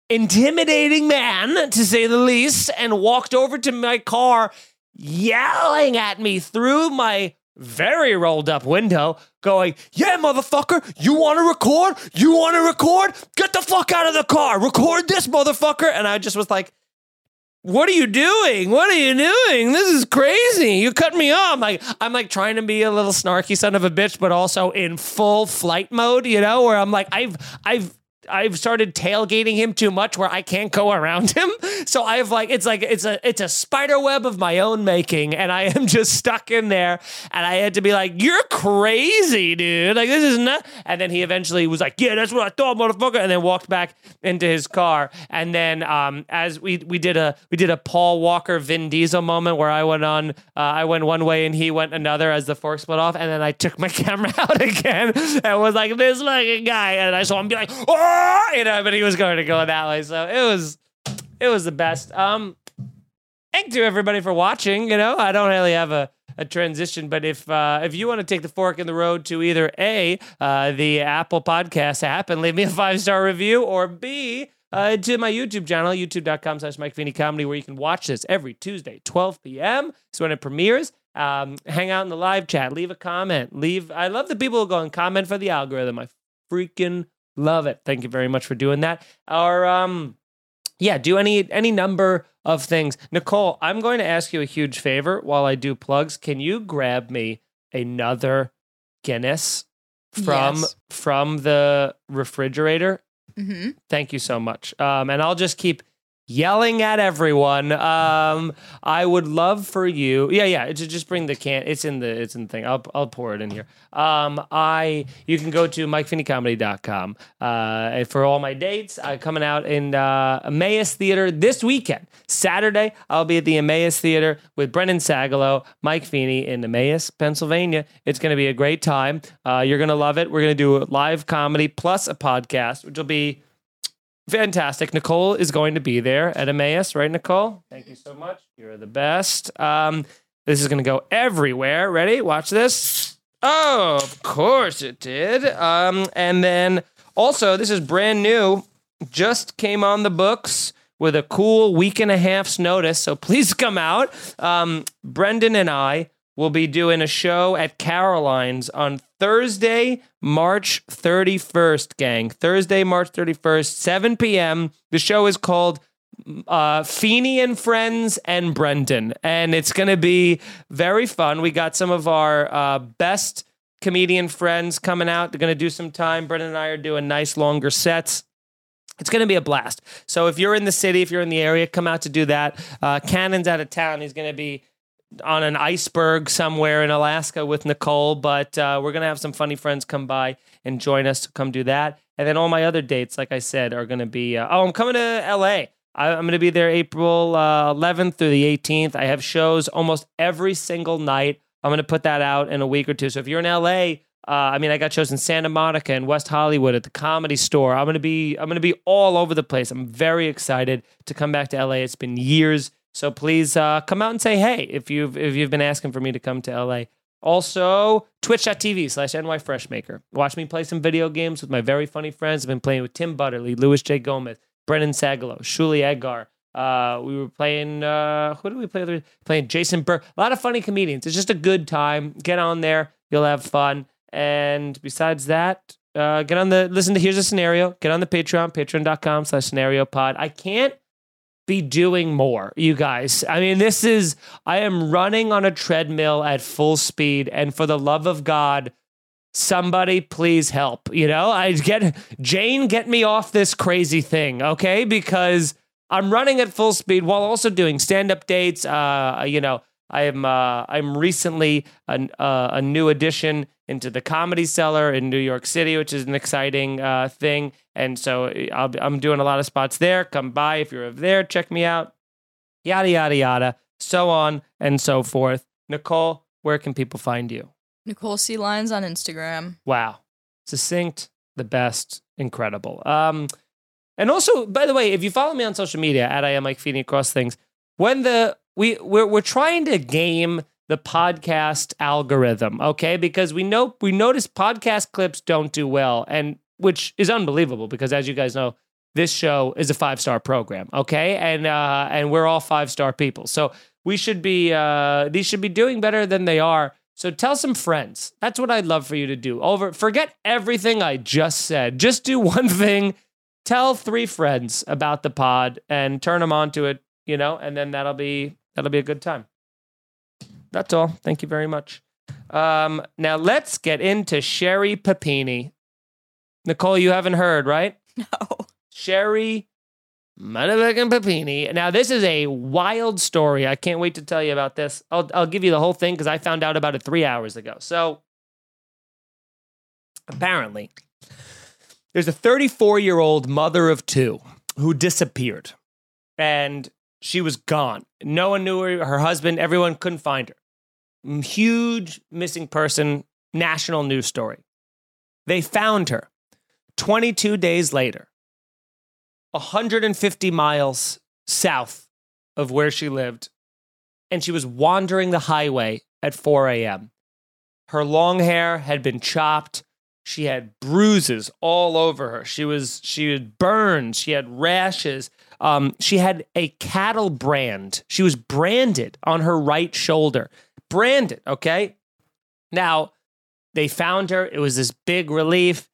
intimidating man to say the least, and walked over to my car yelling at me through my very rolled up window, going, Yeah, motherfucker, you want to record? You want to record? Get the fuck out of the car. Record this, motherfucker. And I just was like, what are you doing? What are you doing? This is crazy. You cut me off. Like I'm like trying to be a little snarky son of a bitch, but also in full flight mode, you know, where I'm like, I've I've I've started tailgating him too much where I can't go around him. So I've like it's like it's a it's a spider web of my own making and I am just stuck in there and I had to be like you're crazy, dude. Like this is not and then he eventually was like, "Yeah, that's what I thought, motherfucker." And then walked back into his car. And then um as we we did a we did a Paul Walker Vin Diesel moment where I went on uh, I went one way and he went another as the fork split off and then I took my camera out again and was like this fucking guy and I saw him be like, "Oh, you know, but he was going to go that way. So it was, it was the best. Um, thank you everybody for watching. You know, I don't really have a, a transition, but if uh, if you want to take the fork in the road to either a uh, the Apple Podcast app and leave me a five star review, or b uh, to my YouTube channel, youtube.com slash Mike Feeney Comedy, where you can watch this every Tuesday, 12 p.m. So when it premieres. Um, hang out in the live chat, leave a comment, leave. I love the people who go and comment for the algorithm. I freaking Love it. Thank you very much for doing that. Or um yeah, do any any number of things. Nicole, I'm going to ask you a huge favor while I do plugs. Can you grab me another Guinness from
Yes.
from the refrigerator?
Mm-hmm.
Thank you so much. Um, and I'll just keep yelling at everyone. Um, I would love for you. Yeah, yeah. To just bring the can. It's in the. It's in the thing. I'll I'll pour it in here. Um, I you can go to MikeFeeneyComedy.com uh, for all my dates. I'm coming out in uh, Emmaus Theater this weekend. Saturday, I'll be at the Emmaus Theater with Brendan Sagalow, Mike Feeney in Emmaus, Pennsylvania. It's going to be a great time. Uh, you're going to love it. We're going to do live comedy plus a podcast, which will be fantastic. Nicole is going to be there at Emmaus, right, Nicole? Thank you so much. You're the best. Um, this is going to go everywhere. Ready? Watch this. Oh, of course it did. Um, and then also, this is brand new. Just came on the books with a cool week and a half's notice. So please come out. Um, Brendan and I will be doing a show at Caroline's on Thursday, March 31st, gang. Thursday, March 31st, 7 p.m. The show is called uh, Feeney and Friends and Brendan. And it's going to be very fun. We got some of our uh, best comedian friends coming out. They're going to do some time. Brendan and I are doing nice, longer sets. It's going to be a blast. So if you're in the city, if you're in the area, come out to do that. Uh, Cannon's out of town. He's going to be on an iceberg somewhere in Alaska with Nicole, but uh, we're going to have some funny friends come by and join us to come do that. And then all my other dates, like I said, are going to be uh, oh, I'm coming to LA. I, I'm going to be there April uh, 11th through the 18th. I have shows almost every single night. I'm going to put that out in a week or two. So if you're in LA, uh, I mean, I got shows in Santa Monica and West Hollywood at the Comedy Store. I'm gonna be, I'm gonna be all over the place. I'm very excited to come back to LA. It's been years, so please uh, come out and say hey if you've if you've been asking for me to come to LA. Also, twitch.tv slash NYFreshmaker. Watch me play some video games with my very funny friends. I've been playing with Tim Butterly, Luis J. Gomez, Brendan Sagalow, Shuli Egar. Uh, we were playing, uh, who did we play? with? Playing Jason Burr. A lot of funny comedians. It's just a good time. Get on there. You'll have fun. And besides that, uh, get on the, listen to Here's a Scenario. Get on the Patreon, patreon.com slash scenario pod. I can't be doing more, you guys. I mean, this is, I am running on a treadmill at full speed. And for the love of God, somebody please help. You know, I get, Jane, get me off this crazy thing, okay? Because I'm running at full speed while also doing stand up dates, uh, you know, I am uh, I'm recently an, uh, a new addition into the Comedy Cellar in New York City, which is an exciting uh, thing. And so I'll, I'm doing a lot of spots there. Come by if you're over there, check me out. Yada yada yada, so on and so forth. Nicole, where can people find you?
Nicole C. Lines on Instagram.
Wow, succinct, the best, incredible. Um, and also, by the way, if you follow me on social media at I am Mike Feeney across things, when the we we're, we're trying to game the podcast algorithm, okay? Because we know we notice podcast clips don't do well, and which is unbelievable because as you guys know, this show is a five star program, okay? And uh, and we're all five star people, so we should be uh, these should be doing better than they are. So tell some friends. That's what I'd love for you to do. Over, forget everything I just said. Just do one thing. Tell three friends about the pod and turn them on to it. You know, and then that'll be that'll be a good time. That's all. Thank you very much. Um, now let's get into Sherri Papini. Nicole, you haven't heard, right?
No.
Sherri motherfucking Papini. Now, this is a wild story. I can't wait to tell you about this. I'll, I'll give you the whole thing because I found out about it three hours ago. So, apparently, there's a 34 year old mother of two who disappeared and she was gone. No one knew her. Her husband, everyone couldn't find her. Mm, huge missing person, national news story. They found her 22 days later 150 miles south of where she lived, and she was wandering the highway at 4 a.m. Her long hair had been chopped. She had bruises all over her. She was she had burned. She had rashes. Um, she had a cattle brand. She was branded on her right shoulder. Branded. Okay. Now they found her. It was this big relief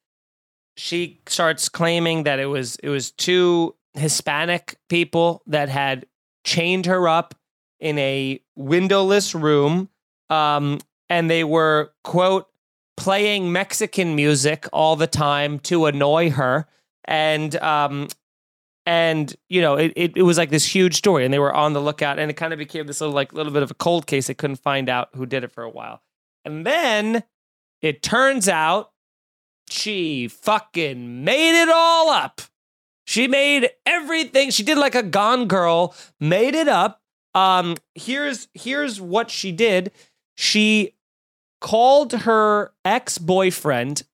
she starts claiming that it was it was two Hispanic people that had chained her up in a windowless room, um, and they were quote playing Mexican music all the time to annoy her, and um, and you know it, it, it was like this huge story, and they were on the lookout, and it kind of became this little like little bit of a cold case. They couldn't find out who did it for a while, and then it turns out she fucking made it all up. She made everything. She did like a Gone Girl, made it up. Um, here's here's what she did. She called her ex-boyfriend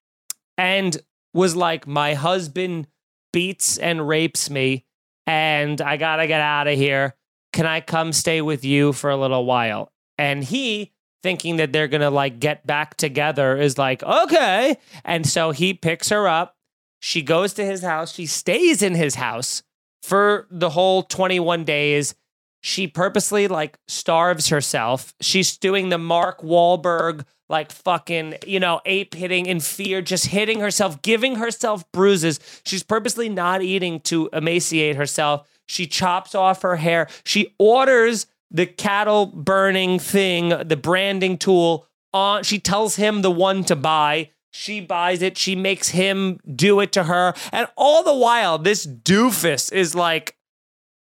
and was like, "My husband beats and rapes me, and I gotta get out of here. Can I come stay with you for a little while?" And he thinking that they're going to like get back together is like, okay. And so he picks her up. She goes to his house. She stays in his house for the whole 21 days. She purposely like starves herself. She's doing the Mark Wahlberg, like fucking, you know, ape hitting in fear, just hitting herself, giving herself bruises. She's purposely not eating to emaciate herself. She chops off her hair. She orders the cattle burning thing, the branding tool on she tells him the one to buy. She buys it, she makes him do it to her. And all the while, this doofus is like,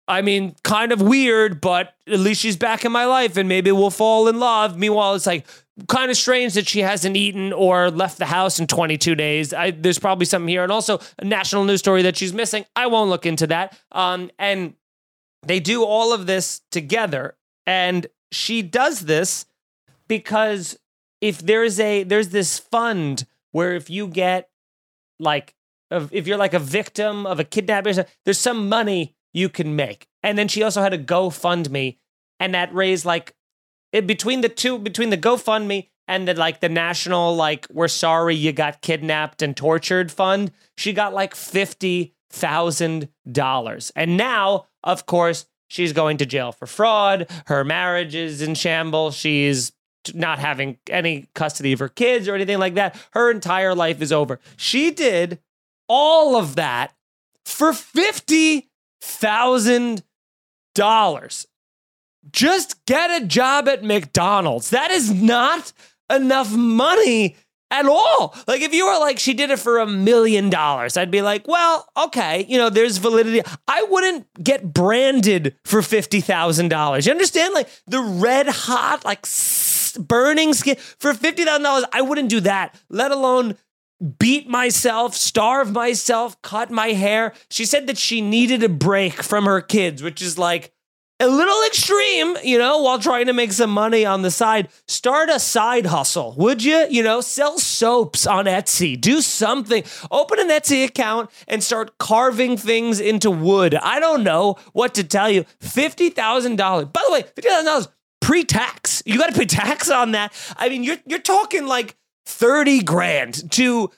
I mean, kind of weird, but at least she's back in my life and maybe we'll fall in love. Meanwhile, it's like kind of strange that she hasn't eaten or left the house in 22 days. I, there's probably something here. And also a national news story that she's missing. I won't look into that. Um, and they do all of this together. And she does this because if there's a there's this fund where if you get like if you're like a victim of a kidnapping there's some money you can make. And then she also had a gofundme and that raised like between the two between the gofundme and the like the national like we're sorry you got kidnapped and tortured fund she got like fifty thousand dollars. And now of course she's going to jail for fraud. Her marriage is in shambles. She's not having any custody of her kids or anything like that. Her entire life is over. She did all of that for $50,000. Just get a job at McDonald's. That is not enough money at all. Like if you were like she did it for a million dollars, I'd be like, well, okay, you know, there's validity. I wouldn't get branded for fifty thousand dollars. You understand? Like the red hot, like burning skin for fifty thousand dollars. I wouldn't do that. Let alone beat myself, starve myself, cut my hair. She said that she needed a break from her kids, which is like a little extreme, you know, while trying to make some money on the side. Start a side hustle, would you? You know, sell soaps on Etsy, do something. Open an Etsy account and start carving things into wood. I don't know what to tell you. $50,000. By the way, $50,000 pre-tax. You got to pay tax on that. I mean, you're you're talking like 30 grand to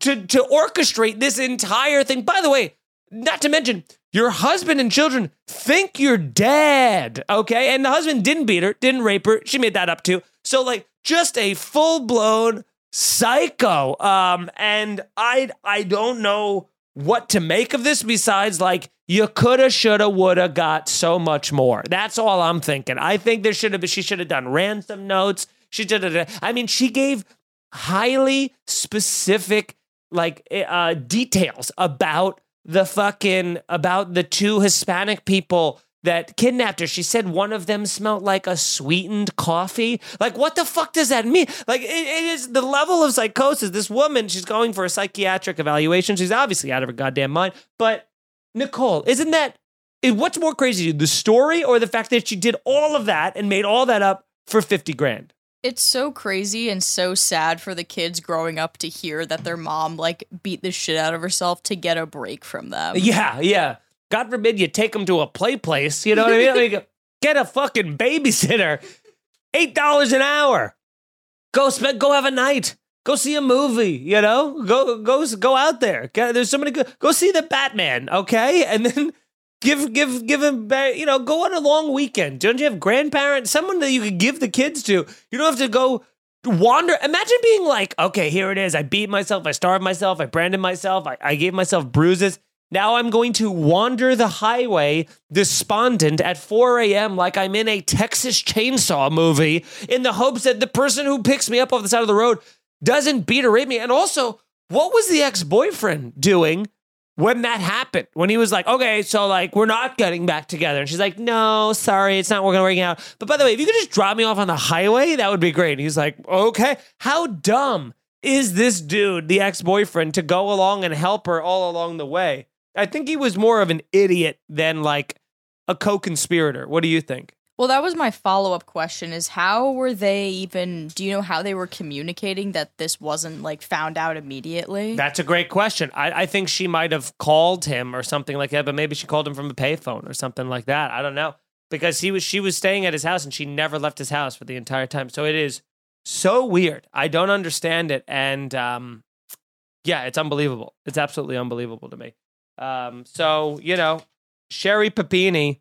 to to orchestrate this entire thing. By the way, not to mention your husband and children think you're dead, okay? And the husband didn't beat her, didn't rape her. She made that up too. So like just a full-blown psycho. Um and I I don't know what to make of this besides like you coulda, shoulda, woulda got so much more. That's all I'm thinking. I think there should have she should have done ransom notes. She did. I mean, she gave highly specific like uh details about the fucking about the two Hispanic people that kidnapped her. She said one of them smelled like a sweetened coffee. Like, what the fuck does that mean? Like, it, it is the level of psychosis. This woman, she's going for a psychiatric evaluation. She's obviously out of her goddamn mind. But Nicole, isn't that what's more crazy, the story or the fact that she did all of that and made all that up for fifty grand?
It's so crazy and so sad for the kids growing up to hear that their mom like beat the shit out of herself to get a break from them.
Yeah, yeah. God forbid you take them to a play place. You know what I mean? Like, get a fucking babysitter. Eight dollars an hour. Go spend. Go have a night. Go see a movie. You know. Go go go out there. There's so many good. Go see the Batman. Okay, and then give give give him. You know, go on a long weekend. Don't you have grandparents? Someone that you could give the kids to. You don't have to go wander. Imagine being like, okay, here it is. I beat myself. I starved myself. I branded myself. I, I gave myself bruises. Now I'm going to wander the highway despondent at 4 a.m. like I'm in a Texas chainsaw movie in the hopes that the person who picks me up off the side of the road doesn't beat or rape me. And also, what was the ex boyfriend doing when that happened? When he was like, okay, so like we're not getting back together. And she's like, no, sorry, it's not working working out. But by the way, if you could just drop me off on the highway, that would be great. And he's like, okay. How dumb is this dude, the ex boyfriend, to go along and help her all along the way? I think he was more of an idiot than like a co conspirator. What do you think?
Well, that was my follow up question is how were they even do you know how they were communicating that this wasn't like found out immediately?
That's a great question. I, I think she might have called him or something like that, but maybe she called him from a payphone or something like that. I don't know. Because he was she was staying at his house and she never left his house for the entire time. So it is so weird. I don't understand it. And um yeah, it's unbelievable. It's absolutely unbelievable to me. Um, so, you know, Sherri Papini,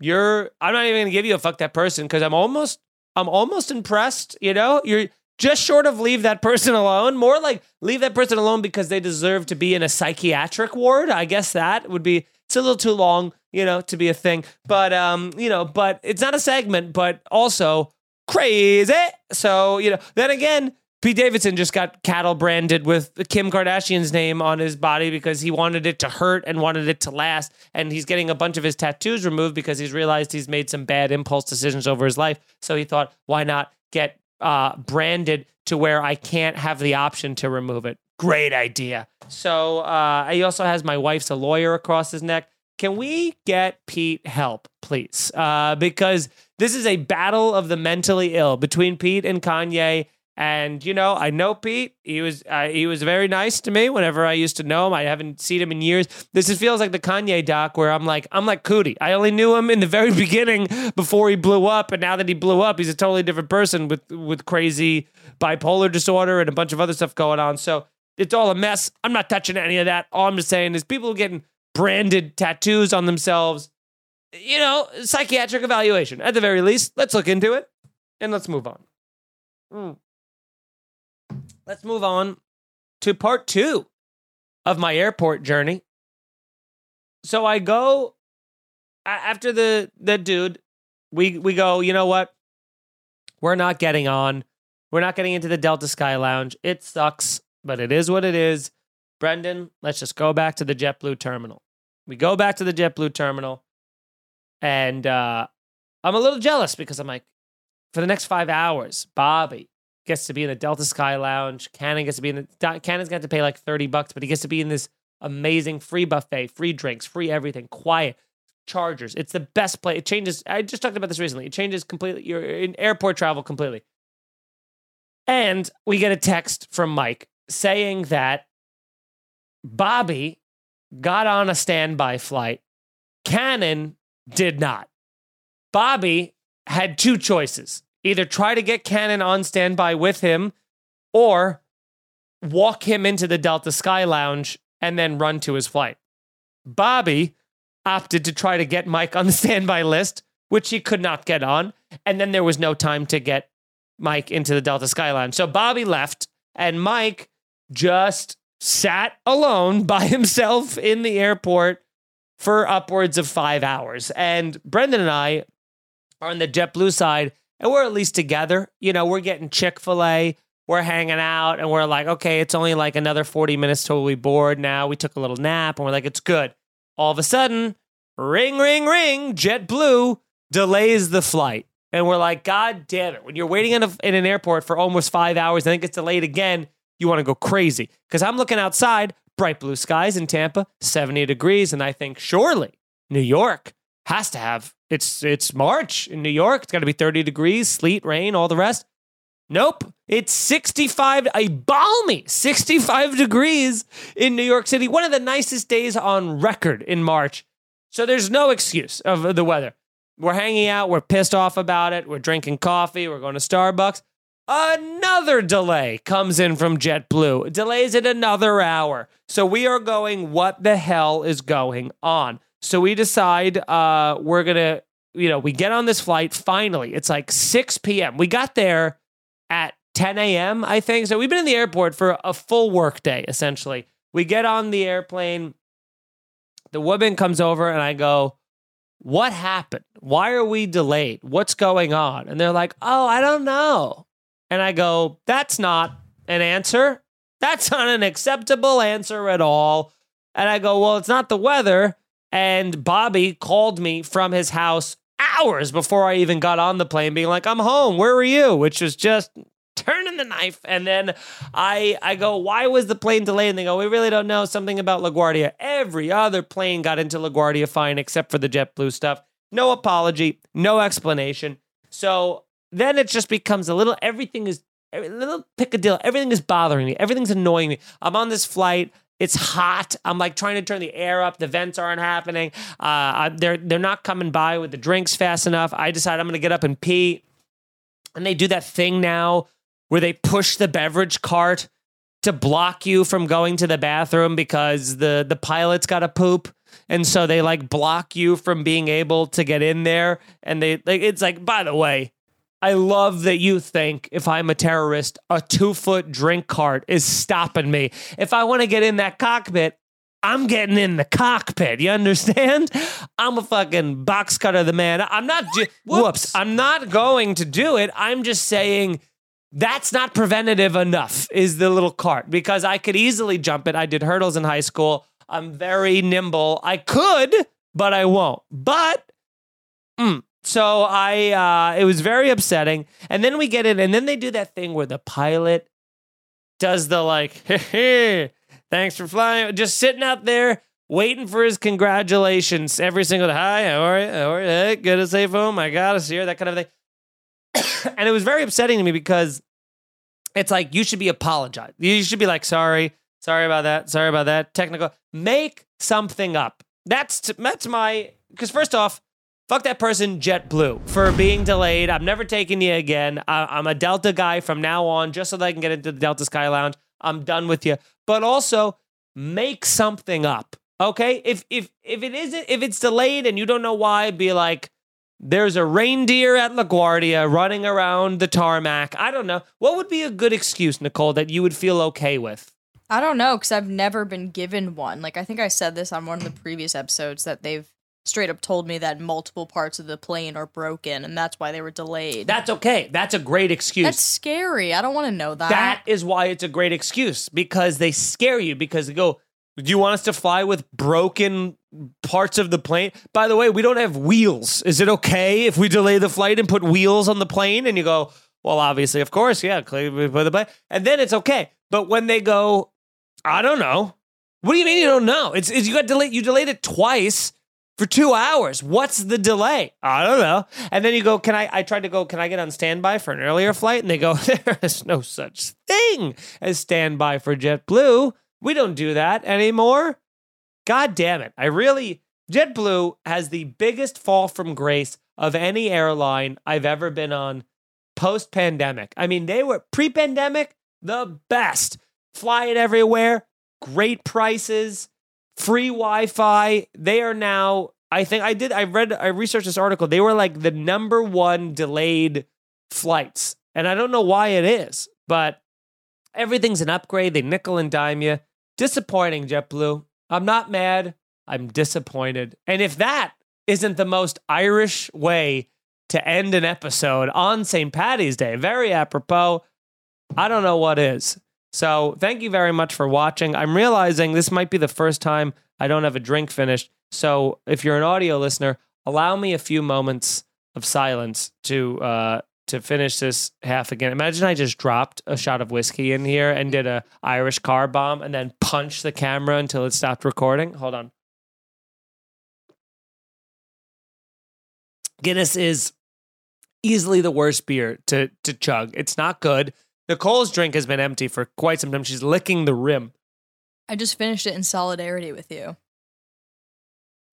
you're I'm not even gonna give you a fuck that person because I'm almost I'm almost impressed, you know? You're just short of leave that person alone. More like leave that person alone because they deserve to be in a psychiatric ward. I guess that would be it's a little too long, you know, to be a thing. But um, you know, but it's not a segment, but also crazy. So, you know, then again, Pete Davidson just got cattle branded with Kim Kardashian's name on his body because he wanted it to hurt and wanted it to last. And he's getting a bunch of his tattoos removed because he's realized he's made some bad impulse decisions over his life. So he thought, why not get uh, branded to where I can't have the option to remove it? Great idea. So uh, he also has my wife's a lawyer across his neck. Can we get Pete help, please? Uh, because this is a battle of the mentally ill between Pete and Kanye. And you know, I know Pete. He was uh, he was very nice to me whenever I used to know him. I haven't seen him in years. This is, feels like the Kanye doc where I'm like I'm like Coodie. I only knew him in the very beginning before he blew up, and now that he blew up, he's a totally different person with with crazy bipolar disorder and a bunch of other stuff going on. So it's all a mess. I'm not touching any of that. All I'm just saying is people getting branded tattoos on themselves. You know, psychiatric evaluation at the very least. Let's look into it and let's move on. Mm. Let's move on to part two of my airport journey. So I go after the the dude. We we go. You know what? We're not getting on. We're not getting into the Delta Sky Lounge. It sucks, but it is what it is. Brendan, let's just go back to the JetBlue terminal. We go back to the JetBlue terminal, and uh, I'm a little jealous because I'm like, for the next five hours, Bobby gets to be in the Delta Sky Lounge. Cannon gets to be in the Cannon's got to pay like 30 bucks, but he gets to be in this amazing free buffet, free drinks, free everything, quiet. Chargers. It's the best place. It changes. I just talked about this recently. It changes completely your in airport travel completely. And we get a text from Mike saying that Bobby got on a standby flight. Cannon did not. Bobby had two choices either try to get Cannon on standby with him or walk him into the Delta Sky Lounge and then run to his flight. Bobby opted to try to get Mike on the standby list, which he could not get on. And then there was no time to get Mike into the Delta Sky Lounge. So Bobby left, and Mike just sat alone by himself in the airport for upwards of five hours. And Brendan and I are on the JetBlue side, and we're at least together. You know, we're getting Chick fil A, we're hanging out, and we're like, okay, it's only like another 40 minutes till we board now. We took a little nap, and we're like, it's good. All of a sudden, ring, ring, ring, JetBlue delays the flight. And we're like, God damn it. When you're waiting in, a, in an airport for almost five hours and then it gets delayed again, you want to go crazy. Because I'm looking outside, bright blue skies in Tampa, 70 degrees. And I think, surely New York has to have, it's, it's March in New York. It's got to be 30 degrees, sleet, rain, all the rest. Nope. It's 65, a balmy 65 degrees in New York City. One of the nicest days on record in March. So there's no excuse of the weather. We're hanging out. We're pissed off about it. We're drinking coffee. We're going to Starbucks. Another delay comes in from JetBlue. Delays it another hour. So we are going, what the hell is going on? So we decide uh, we're going to, you know, we get on this flight finally. It's like 6 p.m. We got there at 10 a.m., I think. So we've been in the airport for a full work day, essentially. We get on the airplane. The woman comes over and I go, What happened? Why are we delayed? What's going on? And they're like, Oh, I don't know. And I go, That's not an answer. That's not an acceptable answer at all. And I go, Well, it's not the weather. And Bobby called me from his house hours before I even got on the plane, being like, I'm home. Where were you? Which was just turning the knife. And then I I go, why was the plane delayed? And they go, we really don't know something about LaGuardia. Every other plane got into LaGuardia fine except for the JetBlue stuff. No apology, no explanation. So then it just becomes a little. Everything is a little picadillo. Everything is bothering me. Everything's annoying me. I'm on this flight. It's hot. I'm like trying to turn the air up. The vents aren't happening. Uh, they're they're not coming by with the drinks fast enough. I decide I'm going to get up and pee, and they do that thing now where they push the beverage cart to block you from going to the bathroom because the the pilot's got to poop and so they like block you from being able to get in there and they like it's like by the way I love that you think if I'm a terrorist, a two foot drink cart is stopping me. If I want to get in that cockpit, I'm getting in the cockpit. You understand? I'm a fucking box cutter, the man. I'm not. Ju- whoops. whoops. I'm not going to do it. I'm just saying that's not preventative enough. Is the little cart because I could easily jump it. I did hurdles in high school. I'm very nimble. I could, but I won't. But mm, so I, uh, it was very upsetting. And then we get it, and then they do that thing where the pilot does the like, hey, thanks for flying, just sitting out there waiting for his congratulations every single day. Hi, how are you? How are you? Hey, good to safe home. I got us here, that kind of thing. and it was very upsetting to me because it's like you should be apologized. You should be like, sorry, sorry about that, sorry about that. Technical, make something up. That's that's my because first off, Fuck that person, JetBlue, for being delayed. I'm never taking you again. I, am a Delta guy from now on, just so that I can get into the Delta Sky Lounge. I'm done with you. But also, make something up. Okay? If if if it isn't if it's delayed and you don't know why, be like, there's a reindeer at LaGuardia running around the tarmac. I don't know. What would be a good excuse, Nicole, that you would feel okay with?
I don't know, because I've never been given one. Like I think I said this on one of the previous episodes that they've straight up told me that multiple parts of the plane are broken and that's why they were delayed.
That's okay. That's a great excuse.
That's scary. I don't want to know that.
That is why it's a great excuse because they scare you because they go, Do you want us to fly with broken parts of the plane? By the way, we don't have wheels. Is it okay if we delay the flight and put wheels on the plane? And you go, Well, obviously, of course, yeah, we put the plane. And then it's okay. But when they go, I don't know. What do you mean you don't know? It's, it's you got delayed. You delayed it twice for two hours. What's the delay? I don't know. And then you go, can I? I tried to go, can I get on standby for an earlier flight? And they go, there is no such thing as standby for JetBlue. We don't do that anymore. God damn it. I really, JetBlue has the biggest fall from grace of any airline I've ever been on post pandemic. I mean, they were pre pandemic, the best. Flying everywhere, great prices free Wi-Fi. They are now. I think I did. I read. I researched this article. They were like the number one delayed flights, and I don't know why it is, but everything's an upgrade. They nickel and dime you. Disappointing, JetBlue. I'm not mad. I'm disappointed. And if that isn't the most Irish way to end an episode on St. Patty's Day, very apropos, I don't know what is. So thank you very much for watching. I'm realizing this might be the first time I don't have a drink finished. So if you're an audio listener, allow me a few moments of silence to uh, to finish this half again. Imagine I just dropped a shot of whiskey in here and did a Irish car bomb and then punched the camera until it stopped recording. Hold on. Guinness is easily the worst beer to to chug. It's not good. Nicole's drink has been empty for quite some time. She's licking the rim.
I just finished it in solidarity with you.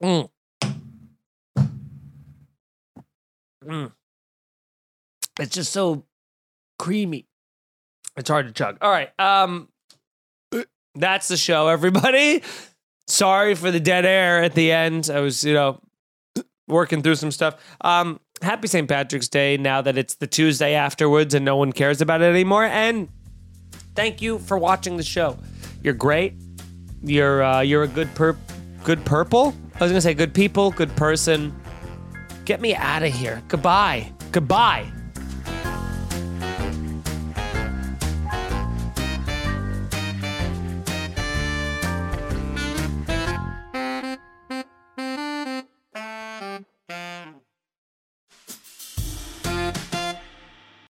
Mm. Mm. It's just so creamy. It's hard to chug. All right. Um that's the show, everybody. Sorry for the dead air at the end. I was, you know, working through some stuff. Um happy St. Patrick's Day now that it's the Tuesday afterwards and no one cares about it anymore. And thank you for watching the show. You're great. You're uh, you're a good perp, good purple. I was gonna say good people, good person. Get me out of here. Goodbye. Goodbye.